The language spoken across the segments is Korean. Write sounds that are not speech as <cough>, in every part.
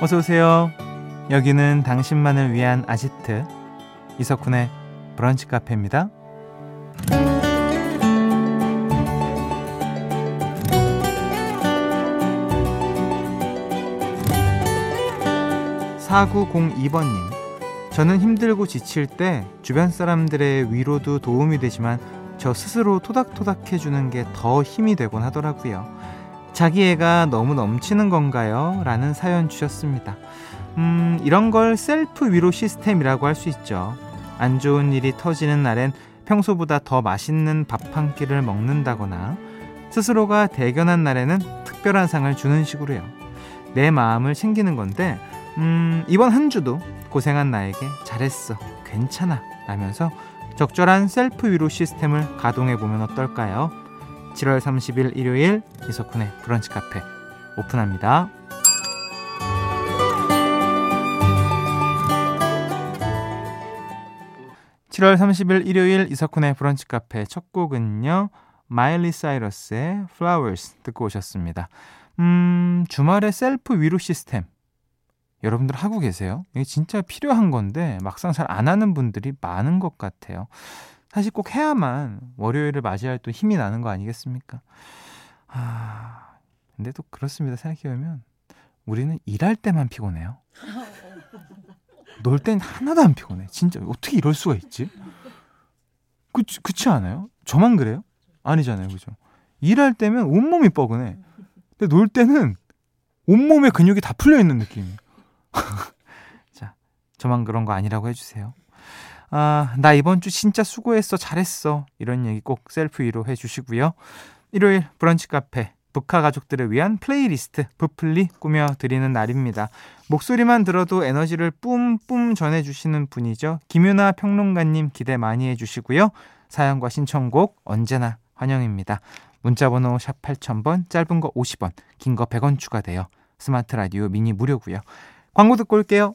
어서 오세요. 여기는 당신만을 위한 아지트 이석훈의 브런치 카페입니다. 4902번님. 저는 힘들고 지칠 때 주변 사람들의 위로도 도움이 되지만 저 스스로 토닥토닥 해주는 게 더 힘이 되곤 하더라고요. 자기 애가 너무 넘치는 건가요? 라는 사연 주셨습니다. 음, 이런 걸 셀프 위로 시스템이라고 할 수 있죠. 안 좋은 일이 터지는 날엔 평소보다 더 맛있는 밥 한 끼를 먹는다거나 스스로가 대견한 날에는 특별한 상을 주는 식으로요. 내 마음을 챙기는 건데 음, 이번 한 주도 고생한 나에게 잘했어, 괜찮아 라면서 적절한 셀프 위로 시스템을 가동해 보면 어떨까요? 7월 30일 일요일 이석훈의 브런치 카페 오픈합니다. 7월 30일 일요일 이석훈의 브런치 카페 첫 곡은요. 마일리 사이러스의 Flowers 듣고 오셨습니다. 음, 주말에 셀프 위로 시스템 여러분들 하고 계세요? 이게 진짜 필요한 건데 막상 잘 안 하는 분들이 많은 것 같아요. 사실 꼭 해야만 월요일을 맞이할 또 힘이 나는 거 아니겠습니까? 아, 근데 또 그렇습니다. 생각해보면 우리는 일할 때만 피곤해요. 놀 땐 하나도 안 피곤해. 진짜 어떻게 이럴 수가 있지? 그, 그렇지 않아요? 저만 그래요? 아니잖아요. 그죠? 일할 때면 온몸이 뻐근해. 근데 놀 때는 온몸에 근육이 다 풀려 있는 느낌이에요. <laughs> 자, 저만 그런 거 아니라고 해주세요. 아, 나 이번 주 진짜 수고했어. 잘했어. 이런 얘기 꼭 셀프 위로 해 주시고요. 일요일 브런치 카페. 브카 가족들을 위한 플레이리스트 브플리 꾸며 드리는 날입니다. 목소리만 들어도 에너지를 뿜뿜 전해 주시는 분이죠. 김윤하 평론가님 기대 많이 해 주시고요. 사연과 신청곡 언제나 환영입니다. 문자번호 샵 8000번, 짧은 거 50원, 긴 거 100원 추가돼요. 스마트 라디오 미니 무료고요. 광고 듣고 올게요.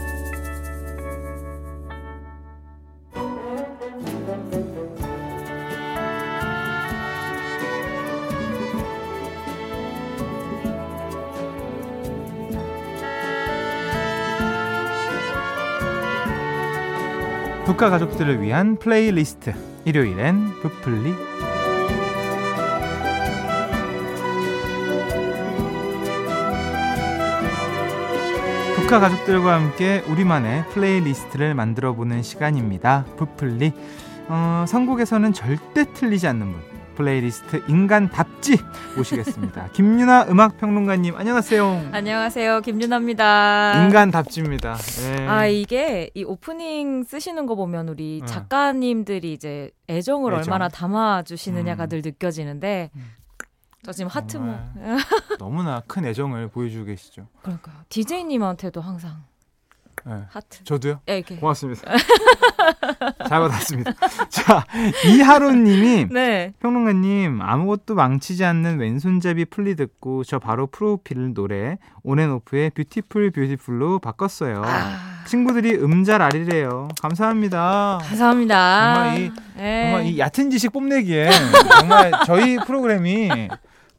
국가 가족들을 위한 플레이리스트. 일요일엔 브플리. 브카 가족들과 함께 우리만의 플레이리스트를 만들어 보는 시간입니다. 브플리. 어, 선곡에서는 절대 틀리지 않는 분 플레이리스트 인간 답지 모시겠습니다. <laughs> 김윤하 음악 평론가님 안녕하세요. 안녕하세요. 김윤하입니다. 인간 답지입니다. 네. 아 이게 이 오프닝 쓰시는 거 보면 우리 네. 작가님들이 이제 애정을 애정. 얼마나 담아 주시느냐가 음. 늘 느껴지는데 음. 저 지금 하트 뭐 너무나 큰 애정을 보여주고 계시죠. 그러니까 디제이님한테도 항상 네. 하트. 저도요? 네, 이렇게. 고맙습니다. <laughs> 잘 받았습니다. 자, 이하로님이 <laughs> 네. 평론가님 아무것도 망치지 않는 왼손잡이 플리 듣고 저 바로 프로필 노래 온앤오프의 Beautiful Beautiful로 바꿨어요. 아... 친구들이 음잘알이래요. 감사합니다. 감사합니다. 정말 이 네. 정말 이 얕은 지식 뽐내기에 정말 저희 프로그램이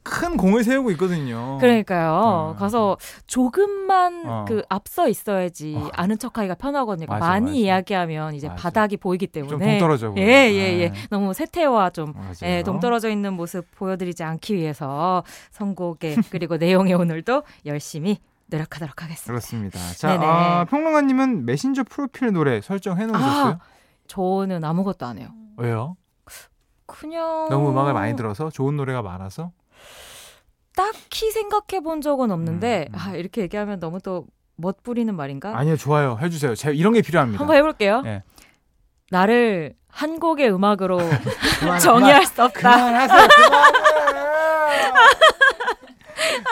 큰 공을 세우고 있거든요. 그러니까요. 네. 가서 조금만 어. 그 앞서 있어야지 어. 아는 척하기가 편하거든요. 맞아, 많이 맞아. 이야기하면 이제 맞아. 바닥이 보이기 때문에 좀 동떨어져. 예, 예, 예. 네. 너무 세태와 좀 예, 동떨어져 있는 모습 보여드리지 않기 위해서 선곡에 <laughs> 그리고 내용에 오늘도 열심히 노력하도록 하겠습니다. 그렇습니다. 자, 아, 평론가님은 메신저 프로필 노래 설정해 놓으셨어요? 아, 저는 아무것도 안 해요. 왜요? 그냥 너무 음악을 많이 들어서 좋은 노래가 많아서 딱히 생각해 본 적은 없는데 음, 음. 아 이렇게 얘기하면 너무 또 멋부리는 말인가? 아니요 좋아요 해주세요. 제가 이런 게 필요합니다. 한번 해볼게요. 네. 나를 한 곡의 음악으로 <laughs> <laughs> 정의할 수 없다. 그만하세요. <laughs>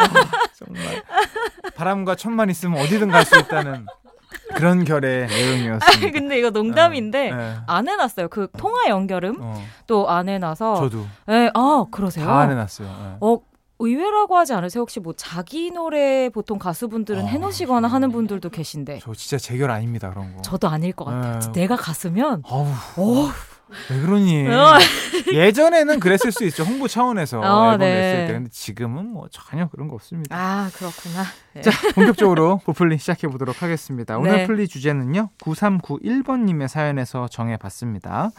아, 정말 바람과 천만 있으면 어디든 갈 수 있다는 그런 결의 내용이었습니다. 아, 근데 이거 농담인데 어, 네. 안 해놨어요. 그 통화 연결음 어. 또안 해놔서. 저도. 네, 아 그러세요? 다 안 해놨어요. 네. 어 의외라고 하지 않으세요? 혹시 뭐 자기 노래 보통 가수분들은 아, 해놓으시거나 하는 분들도 계신데. 저 진짜 제결 아닙니다 그런 거. 저도 아닐 것 같아요. 네. 내가 갔으면. 어우. 어우. 왜 그러니? 어. <laughs> 예전에는 그랬을 수 있죠. 홍보 차원에서 어, 앨범 네. 냈을 때. 근데 지금은 뭐 전혀 그런 거 없습니다. 아, 그렇구나. 네. 자, 본격적으로 보플리 시작해 보도록 하겠습니다. 오늘 네. 플리 주제는요. 9391번 님의 사연에서 정해 봤습니다.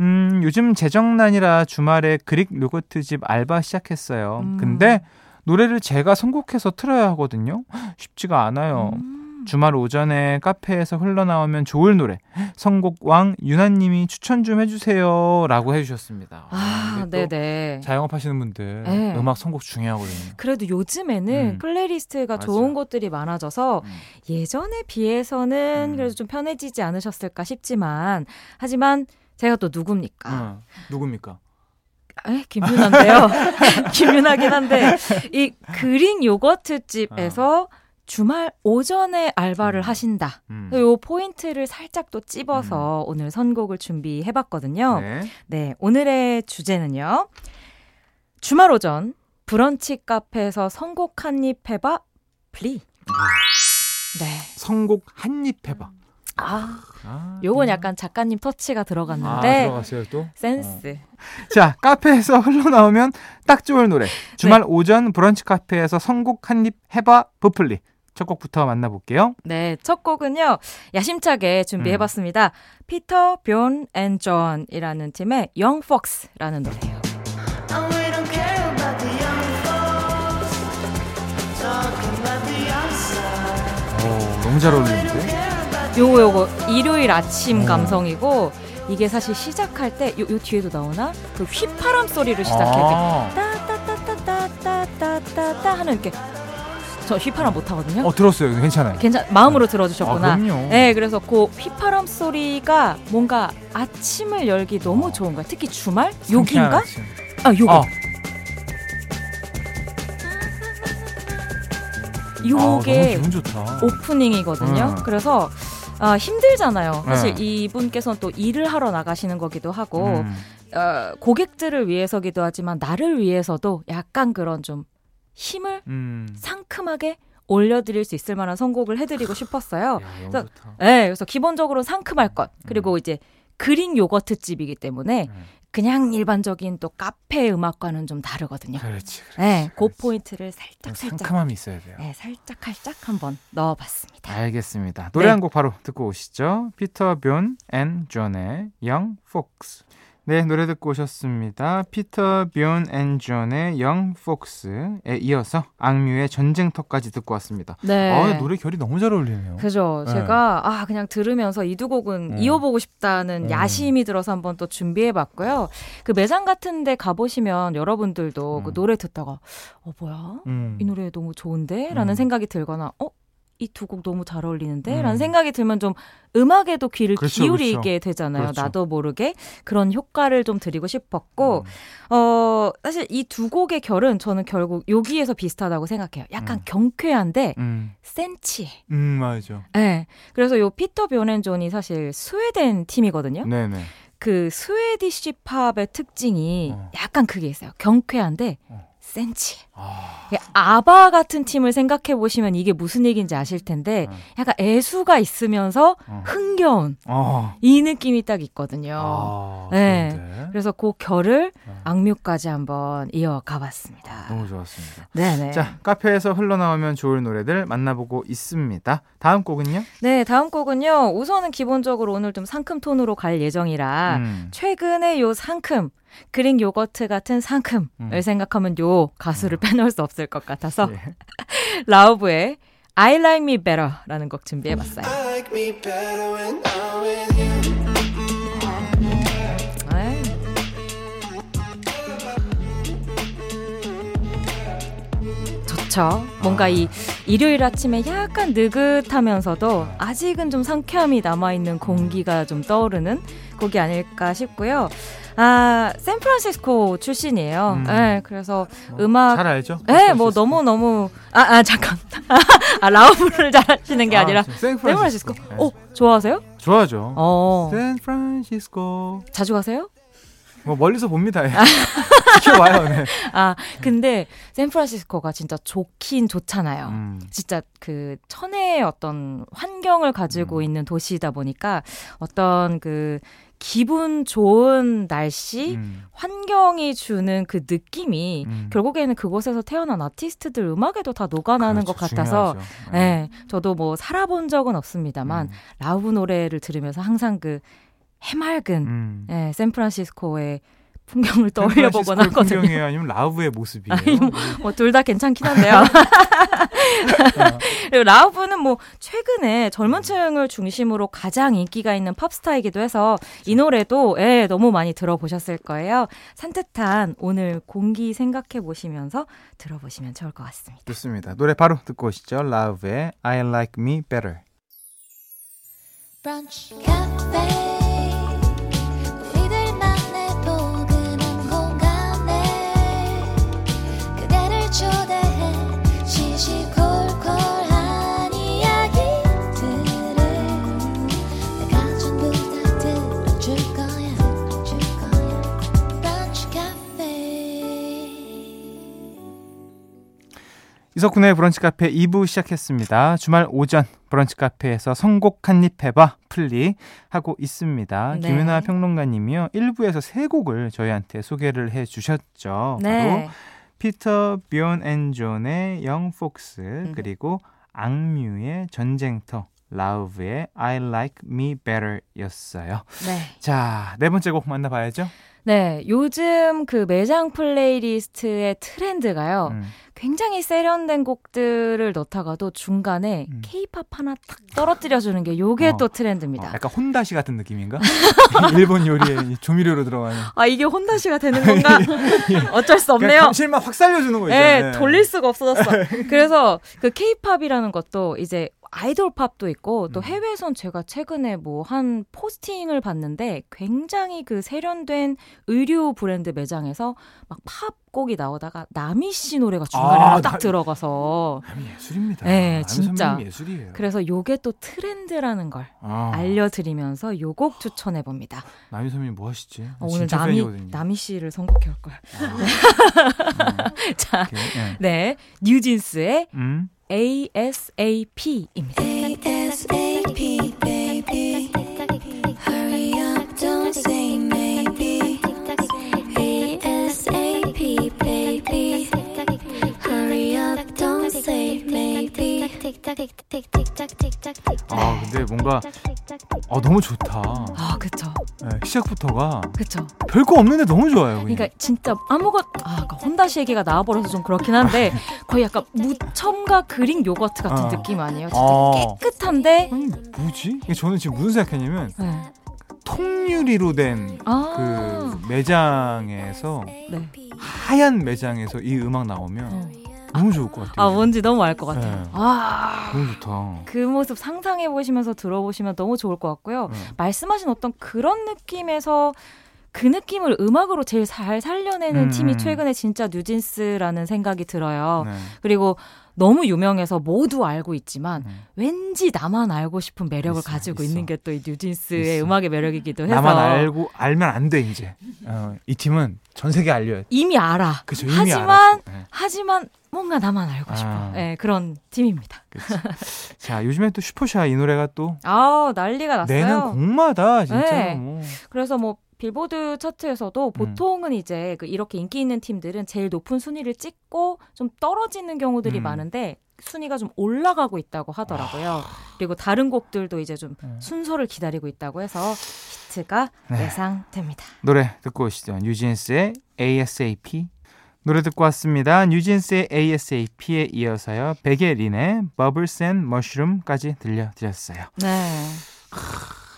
음, 요즘 재정난이라 주말에 그릭 요거트 집 알바 시작했어요. 음. 근데 노래를 제가 선곡해서 틀어야 하거든요. 쉽지가 않아요. 음. 주말 오전에 카페에서 흘러나오면 좋을 노래 선곡왕 윤하님이 추천 좀 해주세요라고 해주셨습니다. 아, 네네. 자영업 하시는 분들 네. 음악 선곡 중요하거든요. 그래도 요즘에는 음. 플레이리스트가 맞아. 좋은 것들이 많아져서 음. 예전에 비해서는 음. 그래도 좀 편해지지 않으셨을까 싶지만 하지만 제가 또 누굽니까? 어, 누굽니까? 에, 김윤하인데요. <laughs> 김윤하긴 한데 이 그릭 요거트 집에서 어. 주말 오전에 알바를 음. 하신다. 음. 요 포인트를 살짝 또 찝어서 음. 오늘 선곡을 준비해 봤거든요. 네. 네, 오늘의 주제는요. 주말 오전 브런치 카페에서 선곡 한 입 해봐 플리. 아. 네. 선곡 한 입 해봐. 아, 아 요건 약간 작가님 터치가 들어갔는데 아, 들어갔어요 또 센스. 어. 자 카페에서 <laughs> 흘러나오면 딱 좋을 노래. 주말 네. 오전 브런치 카페에서 선곡 한 입 해봐 브플리. 첫 곡부터 만나볼게요. 네, 첫 곡은요. 야심차게 준비해봤습니다. 음. 피터 비욘 앤 존이라는 팀의 Young Folks라는 노래예요. 오, 너무 잘 어울리는데? 요거 요거 일요일 아침 오. 감성이고 이게 사실 시작할 때 요, 요 뒤에도 나오나 그 휘파람 소리를 시작해 아. 따따따따따따따따 하는 이렇게 저 휘파람 못 하거든요. 어 들었어요. 괜찮아요. 괜찮 마음으로 들어주셨구나. 아, 네, 그래서 그 휘파람 소리가 뭔가 아침을 열기 너무 좋은 거야. 특히 주말 여기인가? 아 요거. 아. 요게 아, 오프닝이거든요. 음. 그래서 아, 힘들잖아요. 사실 네. 이분께서는 또 일을 하러 나가시는 거기도 하고 음. 어, 고객들을 위해서기도 하지만 나를 위해서도 약간 그런 좀 힘을 음. 상큼하게 올려드릴 수 있을 만한 선곡을 해드리고 싶었어요. 야, 그래서, 네, 그래서 기본적으로 상큼할 것 그리고 음. 이제 그린 요거트 집이기 때문에 음. 그냥 일반적인 또 카페 음악과는 좀 다르거든요. 그렇지. 그렇지 네, 그 포인트를 살짝 살짝 상큼함이 있어야 돼요. 네, 살짝 살짝 한번 넣어봤습니다. 알겠습니다. 노래 네. 한곡 바로 듣고 오시죠. 피터 비욘 앤 존의 Young Folks. 네, 노래 듣고 오셨습니다. 피터 비욘 앤 존의 Young Folks에 이어서 악뮤의 전쟁터까지 듣고 왔습니다. 네. 아, 노래 결이 너무 잘 어울리네요. 그죠. 네. 제가 아, 그냥 들으면서 이 두 곡은 음. 이어보고 싶다는 음. 야심이 들어서 한번 또 준비해 봤고요. 그 매장 같은 데 가보시면 여러분들도 음. 그 노래 듣다가 어, 뭐야? 음. 이 노래 너무 좋은데? 라는 음. 생각이 들거나 어? 이 두 곡 너무 잘 어울리는데? 음. 라는 생각이 들면 좀 음악에도 귀를 그렇죠, 기울이게 그렇죠. 되잖아요. 그렇죠. 나도 모르게. 그런 효과를 좀 드리고 싶었고, 음. 어, 사실 이 두 곡의 결은 저는 결국 여기에서 비슷하다고 생각해요. 약간 음. 경쾌한데, 음. 센치. 음, 맞아. 네. 그래서 요 Peter Bjorn and John이 사실 스웨덴 팀이거든요. 네네. 그 Swedish 팝의 특징이 어. 약간 그게 있어요. 경쾌한데, 어. 센치. 아... 아바 같은 팀을 생각해 보시면 이게 무슨 얘기인지 아실 텐데 어. 약간 애수가 있으면서 어. 흥겨운 어. 이 느낌이 딱 있거든요. 아, 네. 그런데? 그래서 그 결을 어. 악뮤까지 한번 이어가 봤습니다. 너무 좋았습니다. 네네. 자, 카페에서 흘러나오면 좋을 노래들 만나보고 있습니다. 다음 곡은요? 네, 다음 곡은요. 우선은 기본적으로 오늘 좀 상큼 톤으로 갈 예정이라 음. 최근에 요 상큼 그린 요거트 같은 상큼을 음. 생각하면 요 가수를 음. 빼놓을 수 없을 것 같아서 예. <laughs> 라우브의 I Like Me Better라는 곡 준비해봤어요. 그쵸. 뭔가 이 일요일 아침에 약간 느긋하면서도 아직은 좀 상쾌함이 남아있는 공기가 좀 떠오르는 곡이 아닐까 싶고요. 아, 샌프란시스코 출신이에요. 음. 네, 그래서 뭐, 음악. 잘 알죠? 네, 뭐 너무 너무. 아, 아, 잠깐. <laughs> 아, 라우브를 잘 하시는 게 아, 니라 샌프란시스코. 네. 어, 좋아하세요? 좋아하죠. 어. 샌프란시스코. 자주 가세요? 뭐 멀리서 봅니다. <laughs> 지켜와요. 네. 아 근데 샌프란시스코가 진짜 좋긴 좋잖아요. 음. 진짜 그 천혜의 어떤 환경을 가지고 음. 있는 도시이다 보니까 어떤 그 기분 좋은 날씨, 음. 환경이 주는 그 느낌이 음. 결국에는 그곳에서 태어난 아티스트들 음악에도 다 녹아나는 그렇죠, 것 같아서, 네. 네. 저도 뭐 살아본 적은 없습니다만 음. 라우브 노래를 들으면서 항상 그 해맑은 음. 예, 샌프란시스코의 풍경을 떠올려 보거나 하거든요. 풍경이에요, 아니면 라우브의 모습이에요. 뭐, 뭐 둘 다 괜찮긴 한데요. <laughs> 그리고 라우브는 뭐 최근에 젊은 층을 중심으로 가장 인기가 있는 팝스타이기도 해서 이 노래도 예, 너무 많이 들어보셨을 거예요. 산뜻한 오늘 공기 생각해 보시면서 들어보시면 좋을 것 같습니다. 좋습니다. 노래 바로 듣고 오시죠. 라우브의 I Like Me Better. 브 이석훈의 브런치 카페 2부 시작했습니다. 주말 오전 브런치 카페에서 선곡 한입 해봐 플리 하고 있습니다. 네. 김윤하 평론가님이요. 1부에서 세 곡을 저희한테 소개를 해 주셨죠. 네. 바로 Peter Bjorn and John의 Young Folks 음. 그리고 악뮤의 전쟁터 Lauv의 I Like Me Better 였어요. 네. 자, 네 번째 곡 만나봐야죠. 네, 요즘 그 매장 playlist의 트렌드가요. 음. 굉장히 세련된 곡들을 넣다가도 중간에 음. 케이팝 하나 탁 떨어뜨려주는 게 요게 어. 또 트렌드입니다. 어, 약간 혼다시 같은 느낌인가? <laughs> 일본 요리에 조미료로 들어가는. 아 이게 혼다시가 되는 건가? <laughs> 어쩔 수 없네요. 감칠맛 확 살려주는 거 있잖아요. 네, 돌릴 수가 없어졌어. 그래서 그 케이팝이라는 것도 이제 아이돌 팝도 있고 또 음. 해외에선 제가 최근에 뭐 한 포스팅을 봤는데 굉장히 그 세련된 의류 브랜드 매장에서 막 팝곡이 나오다가 나미 씨 노래가 중간에 아, 딱 나, 들어가서 나미 예술입니다. 네, 진짜 예술이에요. 그래서 요게 또 트렌드라는 걸 아. 알려드리면서 요 곡 추천해 봅니다. 나미 선배님 뭐 하시지? 어, 오늘 나미 팬이거든요. 나미 씨를 선곡해 올 거야. 아. <laughs> 자, 네. 네, 뉴진스의 음? ASAP입니다. ASAP, baby. Hurry up, don't say maybe. ASAP, baby. Hurry up, don't say maybe. 아, 근데 뭔가 아, 너무 좋다. 아, 그쵸. 네, 시작부터가 그쵸. 별거 없는데 너무 좋아요. 그냥. 그러니까 진짜 아무것 아, 그러니까 혼다시 얘기가 나와버려서 좀 그렇긴 한데 <laughs> 거의 약간 무첨가 그릭 요거트 같은 어. 느낌 아니에요? 진짜 어. 깨끗한데 아니, 뭐지? 저는 지금 무슨 생각했냐면 네. 통유리로 된그 아~ 매장에서 네. 하얀 매장에서 이 음악 나오면 어. 너무 좋을 것 같아요. 아 뭔지 너무 알 것 같아요. 네. 아 너무 좋다. 그 모습 상상해 보시면서 들어보시면 너무 좋을 것 같고요. 네. 말씀하신 어떤 그런 느낌에서 그 느낌을 음악으로 제일 잘 살려내는 음, 팀이 음. 최근에 진짜 뉴진스라는 생각이 들어요. 네. 그리고 너무 유명해서 모두 알고 있지만 음. 왠지 나만 알고 싶은 매력을 있어, 가지고 있어. 있는 게 또 이 뉴진스의 있어. 음악의 매력이기도 해서 나만 알고 알면 안 돼 이제 어, 이 팀은 전 세계 알려요. 이미 알아. 그쵸, 이미 하지만 네. 하지만 뭔가 나만 알고 싶어. 아. 네, 그런 팀입니다. 자, 요즘에 또 슈퍼샤 이 노래가 또 아, 난리가 났어요. 내는 곡마다 진짜 네. 뭐. 그래서 뭐 빌보드 차트에서도 음. 보통은 음. 이제 그 이렇게 인기 있는 팀들은 제일 높은 순위를 찍고 좀 떨어지는 경우들이 음. 많은데 순위가 좀 올라가고 있다고 하더라고요. 아. 그리고 다른 곡들도 이제 좀 음. 순서를 기다리고 있다고 해서 히트가 네. 예상됩니다. 노래 듣고 오시죠. 뉴진스의 ASAP 노래 듣고 왔습니다. 뉴진스의 ASAP에 이어서요. 베게린의 Bubbles and Mushroom까지 들려드렸어요. 네.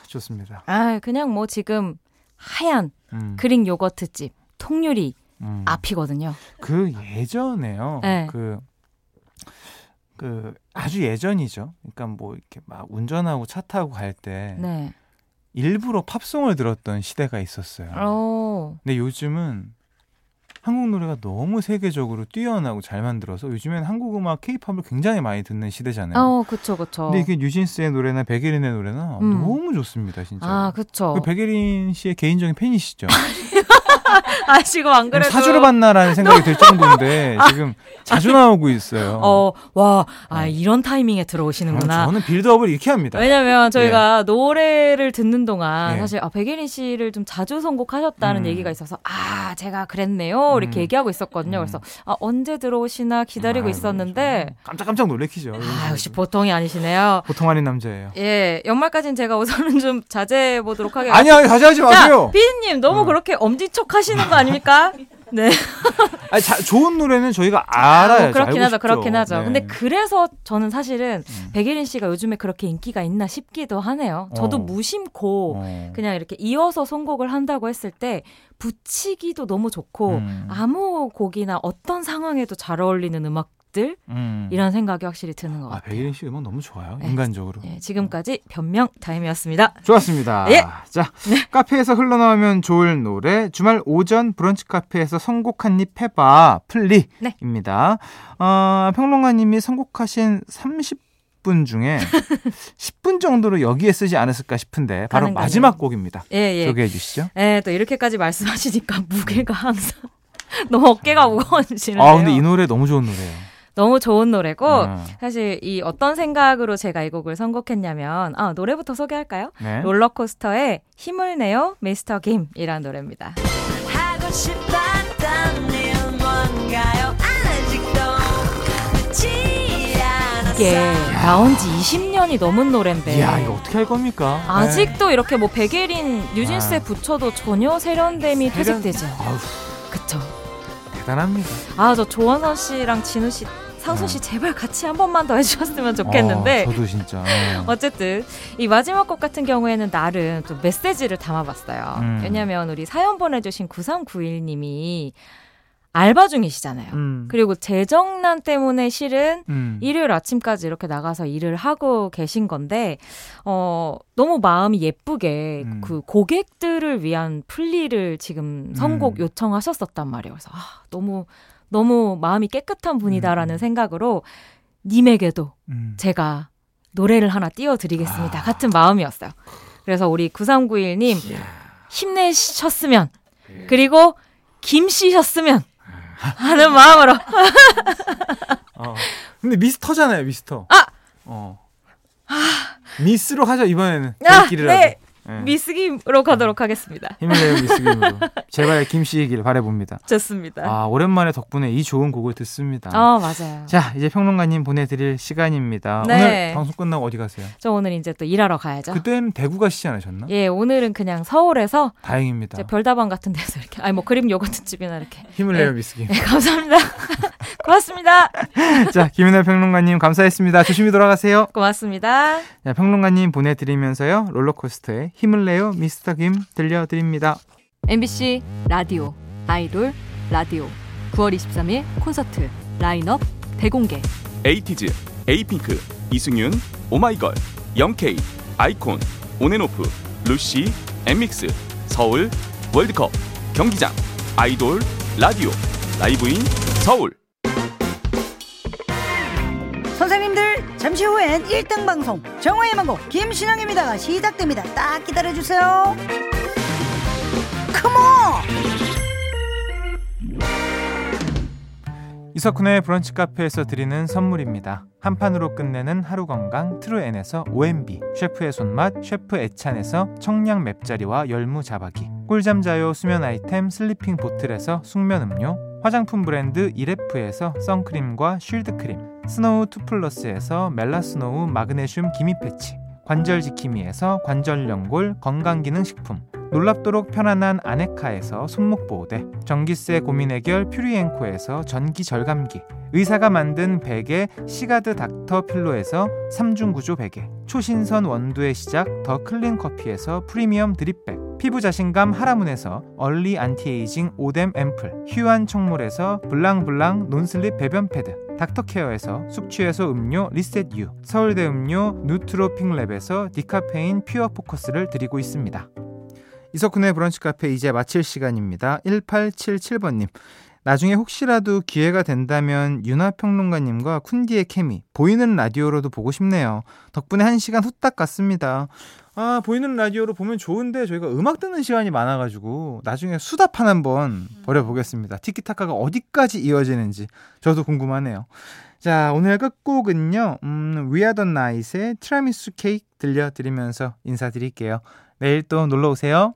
좋습니다. 아, 그냥 뭐 지금 하얀 음. 그릭 요거트 집 통유리 음. 앞이거든요. 그 예전에요. 네. 그 그 아주 예전이죠. 그러니까 뭐 이렇게 막 운전하고 차 타고 갈때 네. 일부러 팝송을 들었던 시대가 있었어요. 오. 어. 근데 요즘은 한국 노래가 너무 세계적으로 뛰어나고 잘 만들어서 요즘엔 한국 음악 케이팝을 굉장히 많이 듣는 시대잖아요. 어, 그쵸, 그쵸. 근데 이게 뉴진스의 노래나 백예린의 노래나 음. 너무 좋습니다, 진짜. 아, 그쵸. 그 백예린 씨의 개인적인 팬이시죠? <laughs> <laughs> 아, 지금 안 그래도. 사주를 받나라는 생각이 들 정도인데, <laughs> 지금 자주 나오고 있어요. 어, 와, 아, 어. 이런 타이밍에 들어오시는구나. 아, 저는 빌드업을 이렇게 합니다. 왜냐면 저희가 예. 노래를 듣는 동안 예. 사실, 아, 백예린 씨를 좀 자주 선곡하셨다는 음. 얘기가 있어서, 아, 제가 그랬네요. 이렇게 음. 얘기하고 있었거든요. 그래서, 음. 아, 언제 들어오시나 기다리고 아, 있었는데. 깜짝깜짝 놀래키죠. 아, 역시 보통이 아니시네요. 보통 아닌 남자예요. 예, 연말까지는 제가 우선은 좀 자제해 보도록 하겠습니다. 아니, 아니, 자제하지 마세요. 피디님, 너무 어. 그렇게 엄지척 하시 는 거 아닙니까? 네. <laughs> 아니, 자, 좋은 노래는 저희가 알아요. 아, 뭐 그렇긴 하죠, 그렇긴 하죠. 네. 근데 그래서 저는 사실은 음. 백예린 씨가 요즘에 그렇게 인기가 있나 싶기도 하네요. 저도 어. 무심코 어. 그냥 이렇게 이어서 선곡을 한다고 했을 때 붙이기도 너무 좋고 음. 아무 곡이나 어떤 상황에도 잘 어울리는 음악 것들 음. 이런 생각이 확실히 드는 것 아, 같아요. 백예린 씨 음악 너무 좋아요. 네. 인간적으로. 네, 지금까지 변명 타임이었습니다. 좋았습니다. 예. 자, 네. 카페에서 흘러나오면 좋을 노래 주말 오전 브런치 카페에서 선곡 한입 해봐 플리입니다. 네. 어, 평론가님이 선곡하신 30분 중에 <laughs> 10분 정도로 여기에 쓰지 않았을까 싶은데 바로 가능가능. 마지막 곡입니다. 예, 예. 소개해 주시죠. 예, 또 이렇게까지 말씀하시니까 무게가 항상 <laughs> 너무 어깨가 무거워지네요. 아, 근데 이 노래 너무 좋은 노래예요. 너무 좋은 노래고 음. 사실 이 어떤 생각으로 제가 이 곡을 선곡했냐면 아 노래부터 소개할까요? 네. 롤러코스터의 힘을 내요 미스터 김이라는 노래입니다. 이게 나온 지 20년이 넘은 노래인데. 야, 이거 어떻게 할 겁니까? 아직도 네. 이렇게 뭐 백예린, 뉴진스에 아. 붙여도 전혀 세련됨이 세련... 퇴직되지 않아요. 그쵸. 대단합니다. 아, 저 조원선 씨랑 진우 씨 상수 씨 네. 제발 같이 한 번만 더 해주셨으면 좋겠는데. 어, 저도 진짜. 네. <laughs> 어쨌든 이 마지막 곡 같은 경우에는 나름 좀 메시지를 담아봤어요. 음. 왜냐하면 우리 사연 보내주신 9391님이 알바 중이시잖아요. 음. 그리고 재정난 때문에 실은 음. 일요일 아침까지 이렇게 나가서 일을 하고 계신 건데, 어, 너무 마음이 예쁘게 음. 그 고객들을 위한 플리를 지금 선곡 음. 요청하셨었단 말이에요. 그래서, 아, 너무, 너무 마음이 깨끗한 분이다라는 음. 생각으로 님에게도 음. 제가 노래를 하나 띄워드리겠습니다. 아. 같은 마음이었어요. 그래서 우리 9391님, 힘내셨으면, 예. 그리고 김씨셨으면, 하는 마음으로. <laughs> 어. 근데 미스터잖아요, 미스터. 아! 어. 미스로 하자, 이번에는. 아, 네. 네. 미스김으로 가도록 하겠습니다. 힘을 내요 미스김으로. 제발 김씨이길 바래봅니다. 좋습니다. 아 오랜만에 덕분에 이 좋은 곡을 듣습니다. 아 맞아요. 자 이제 평론가님 보내드릴 시간입니다. 네. 오늘 방송 끝나고 어디 가세요? 저 오늘 이제 또 일하러 가야죠. 그때는 대구 가시지 않으셨나? 예 오늘은 그냥 서울에서 다행입니다. 별다방 같은 데서 이렇게 아니 뭐 그림 요거트 집이나 이렇게 힘을 내요 예. 미스김. 예, 감사합니다. <laughs> <laughs> 고맙습니다. <laughs> 자 김은혜 평론가님 감사했습니다. 조심히 돌아가세요. 고맙습니다. 자, 평론가님 보내드리면서요 롤러코스터에 힘을 내요 미스터 김 들려드립니다. MBC 라디오 아이돌 라디오 9월 23일 콘서트 라인업 대공개 에이티즈, 에이핑크, 이승윤, 오마이걸, 영케이, 아이콘, 온앤오프, 루시, 엔믹스, 서울 월드컵 경기장, 아이돌 라디오 Live in Seoul 잠시 후엔 1등 방송 정오의 희망곡 김신영입니다가 시작됩니다. 딱 기다려주세요. 이석훈의 브런치 카페에서 드리는 선물입니다. 한 판으로 끝내는 하루 건강 트루엔에서 OMB, 셰프의 손맛 셰프 애찬에서 청량 맵자리와 열무 자박이, 꿀잠 자요 수면 아이템 슬리핑 보틀에서 숙면 음료, 화장품 브랜드 이레프에서 선크림과 shield 크림, 스노우 투플러스에서 멜라스노우 마그네슘 기미 패치, 관절 지킴이에서 관절 연골 건강기능식품, 놀랍도록 편안한 아네카에서 손목 보호대, 전기세 고민 해결 퓨리엔코에서 전기 절감기, 의사가 만든 베개 시가드 닥터 필로에서 3중 구조 베개, 초신선 원두의 시작 더 클린 커피에서 프리미엄 drip bag, 피부 자신감 하라문에서 early anti-aging 오뎀 앰플, 휴안 청물에서 블랑블랑 non-slip 배변 패드, 닥터케어에서 숙취해소 음료 리셋유, 서울대 음료 누트로핑랩에서 디카페인 퓨어 포커스를 드리고 있습니다. 이석훈의 브런치 카페 이제 마칠 시간입니다. 1877번님. 나중에 혹시라도 기회가 된다면 윤화평론가님과 쿤디의 케미 보이는 라디오로도 보고 싶네요. 덕분에 한 시간 후딱 갔습니다. 아 보이는 라디오로 보면 좋은데 저희가 음악 듣는 시간이 많아가지고 나중에 수다판 한번 벌여보겠습니다. 티키타카가 어디까지 이어지는지 저도 궁금하네요. 자 오늘 끝곡은요. 음, 위아던 나잇의 트라미수 케이크 들려드리면서 인사드릴게요. 내일 또 놀러 오세요.